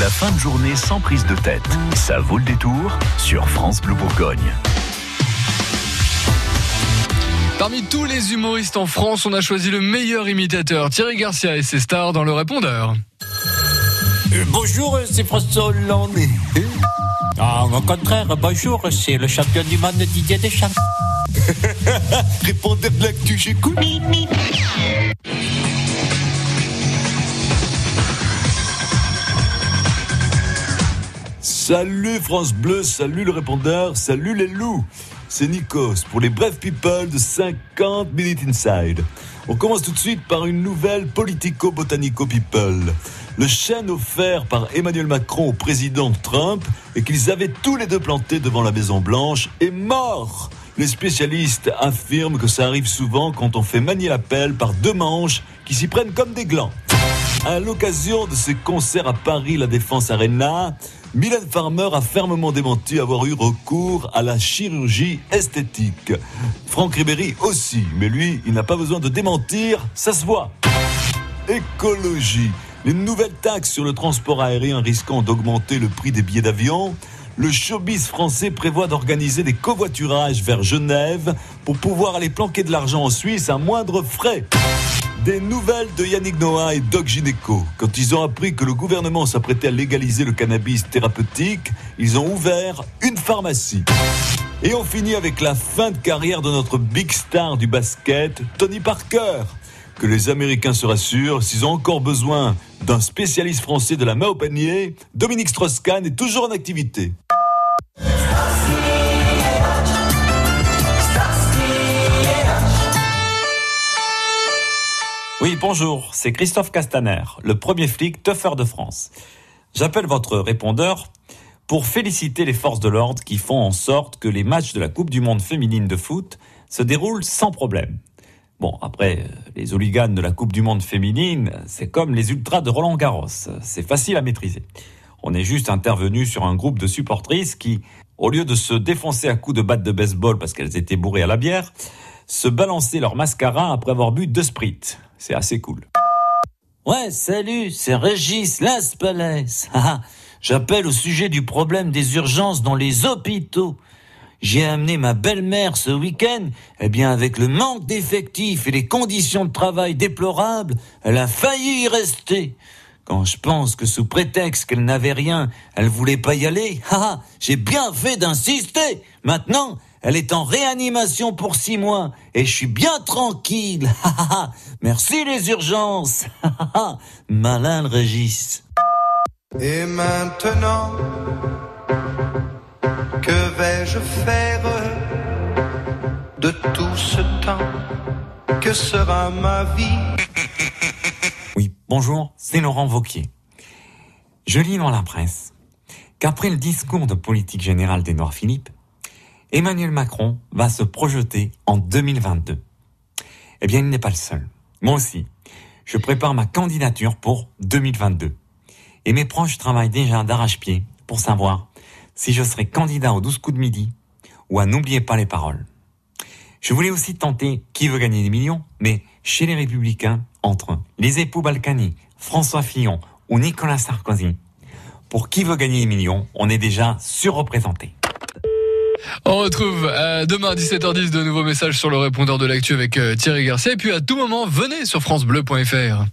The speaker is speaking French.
La fin de journée sans prise de tête. Ça vaut le détour sur France Bleu Bourgogne. Parmi tous les humoristes en France, on a choisi le meilleur imitateur, Thierry Garcia et ses stars dans le répondeur. Euh, bonjour, c'est François Hollande. Ah, au contraire, bonjour, c'est le champion du monde Didier Deschamps. Répondeur de l'actu, j'écoute. Salut France Bleu, salut le répondeur, salut les loups. C'est Nikos pour les brefs people de 50 Minutes Inside. On commence tout de suite par une nouvelle politico-botanico people. Le chêne offert par Emmanuel Macron au président Trump et qu'ils avaient tous les deux planté devant la Maison Blanche est mort. Les spécialistes affirment que ça arrive souvent quand on fait manier la pelle par deux manches qui s'y prennent comme des glands. À l'occasion de ses concerts à Paris, la Défense Arena, Mylène Farmer a fermement démenti avoir eu recours à la chirurgie esthétique. Franck Ribéry aussi, mais lui, il n'a pas besoin de démentir, ça se voit. Écologie. Les nouvelles taxes sur le transport aérien risquant d'augmenter le prix des billets d'avion, le showbiz français prévoit d'organiser des covoiturages vers Genève pour pouvoir aller planquer de l'argent en Suisse à moindre frais. Des nouvelles de Yannick Noah et Doc Gineco. Quand ils ont appris que le gouvernement s'apprêtait à légaliser le cannabis thérapeutique, ils ont ouvert une pharmacie. Et on finit avec la fin de carrière de notre big star du basket, Tony Parker. Que les Américains se rassurent, s'ils ont encore besoin d'un spécialiste français de la main au panier, Dominique Strauss-Kahn est toujours en activité. Oui, bonjour, c'est Christophe Castaner, le premier flic tougher de France. J'appelle votre répondeur pour féliciter les forces de l'ordre qui font en sorte que les matchs de la Coupe du Monde féminine de foot se déroulent sans problème. Bon, après, les hooligans de la Coupe du Monde féminine, c'est comme les ultras de Roland Garros, c'est facile à maîtriser. On est juste intervenu sur un groupe de supportrices qui, au lieu de se défoncer à coups de batte de baseball parce qu'elles étaient bourrées à la bière, se balançaient leur mascara après avoir bu deux spritz. C'est assez cool. Ouais, salut, c'est Régis Laspalès. Ah, J'appelle au sujet du problème des urgences dans les hôpitaux. J'ai amené ma belle-mère ce week-end. Eh bien, avec le manque d'effectifs et les conditions de travail déplorables, elle a failli y rester. Quand je pense que sous prétexte qu'elle n'avait rien, elle voulait pas y aller, ah, j'ai bien fait d'insister. Maintenant, elle est en réanimation pour six mois et je suis bien tranquille. Merci les urgences. Malin le Régis. Et maintenant, que vais-je faire de tout ce temps Que sera ma vie? Bonjour, c'est Laurent Vauquier. Je lis dans la presse qu'après le discours de politique générale d'Edouard Philippe, Emmanuel Macron va se projeter en 2022. Eh bien, il n'est pas le seul. Moi aussi, je prépare ma candidature pour 2022. Et mes proches travaillent déjà d'arrache-pied pour savoir si je serai candidat aux 12 coups de midi ou à N'oubliez pas les paroles. Je voulais aussi tenter Qui veut gagner des millions, mais chez les Républicains, entre les époux Balkany, François Fillon ou Nicolas Sarkozy, pour Qui veut gagner des millions, on est déjà surreprésenté. On retrouve euh, demain à 17h10 de nouveaux messages sur le répondeur de l'actu avec euh, Thierry Garcia. Et puis à tout moment, venez sur FranceBleu.fr.